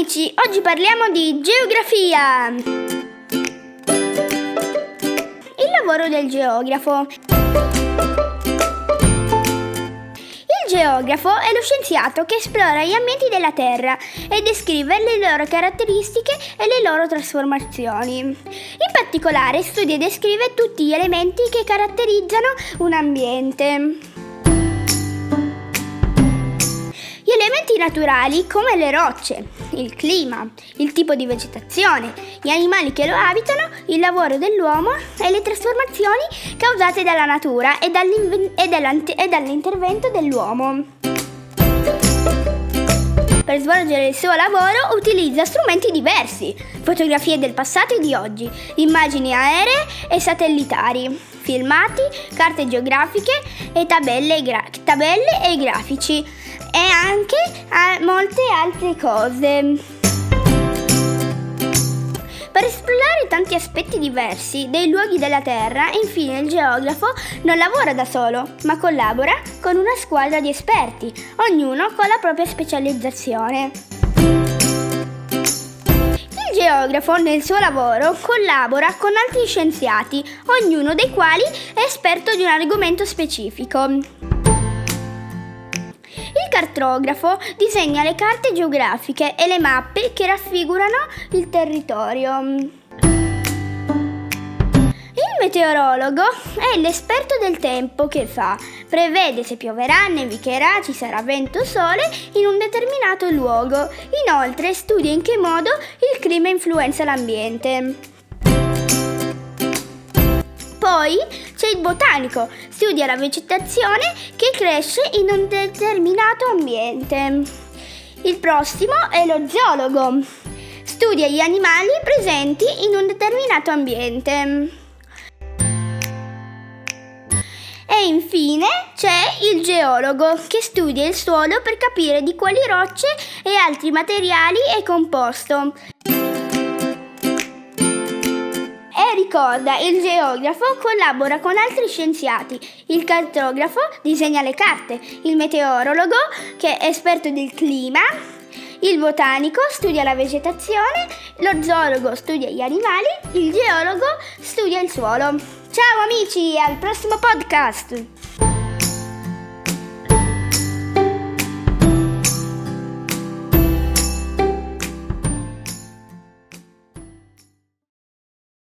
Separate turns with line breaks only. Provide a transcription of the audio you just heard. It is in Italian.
amici, oggi parliamo di geografia. Il lavoro del geografo. Il geografo è lo scienziato che esplora gli ambienti della Terra e descrive le loro caratteristiche e le loro trasformazioni. In particolare studia e descrive tutti gli elementi che caratterizzano un ambiente. Gli elementi naturali come le rocce, il clima, il tipo di vegetazione, gli animali che lo abitano, il lavoro dell'uomo e le trasformazioni causate dalla natura e, e, e dall'intervento dell'uomo. Per svolgere il suo lavoro utilizza strumenti diversi, fotografie del passato e di oggi, immagini aeree e satellitari, filmati, carte geografiche e tabelle gra- tabelle e grafici e anche a molte altre cose. Per esplorare tanti aspetti diversi dei luoghi della Terra, infine il geografo non lavora da solo, ma collabora con una squadra di esperti, ognuno con la propria specializzazione. Il geografo nel suo lavoro collabora con altri scienziati, ognuno dei quali è esperto di un argomento specifico cartografo disegna le carte geografiche e le mappe che raffigurano il territorio. Il meteorologo è l'esperto del tempo che fa, prevede se pioverà, nevicherà, ci sarà vento o sole in un determinato luogo. Inoltre studia in che modo il clima influenza l'ambiente. Poi c'è il botanico, studia la vegetazione che cresce in un determinato ambiente. Il prossimo è lo zoologo, studia gli animali presenti in un determinato ambiente. E infine c'è il geologo che studia il suolo per capire di quali rocce e altri materiali è composto. Ricorda, il geografo collabora con altri scienziati, il cartografo disegna le carte, il meteorologo, che è esperto del clima, il botanico studia la vegetazione, lo zoologo studia gli animali, il geologo studia il suolo. Ciao amici, al prossimo podcast!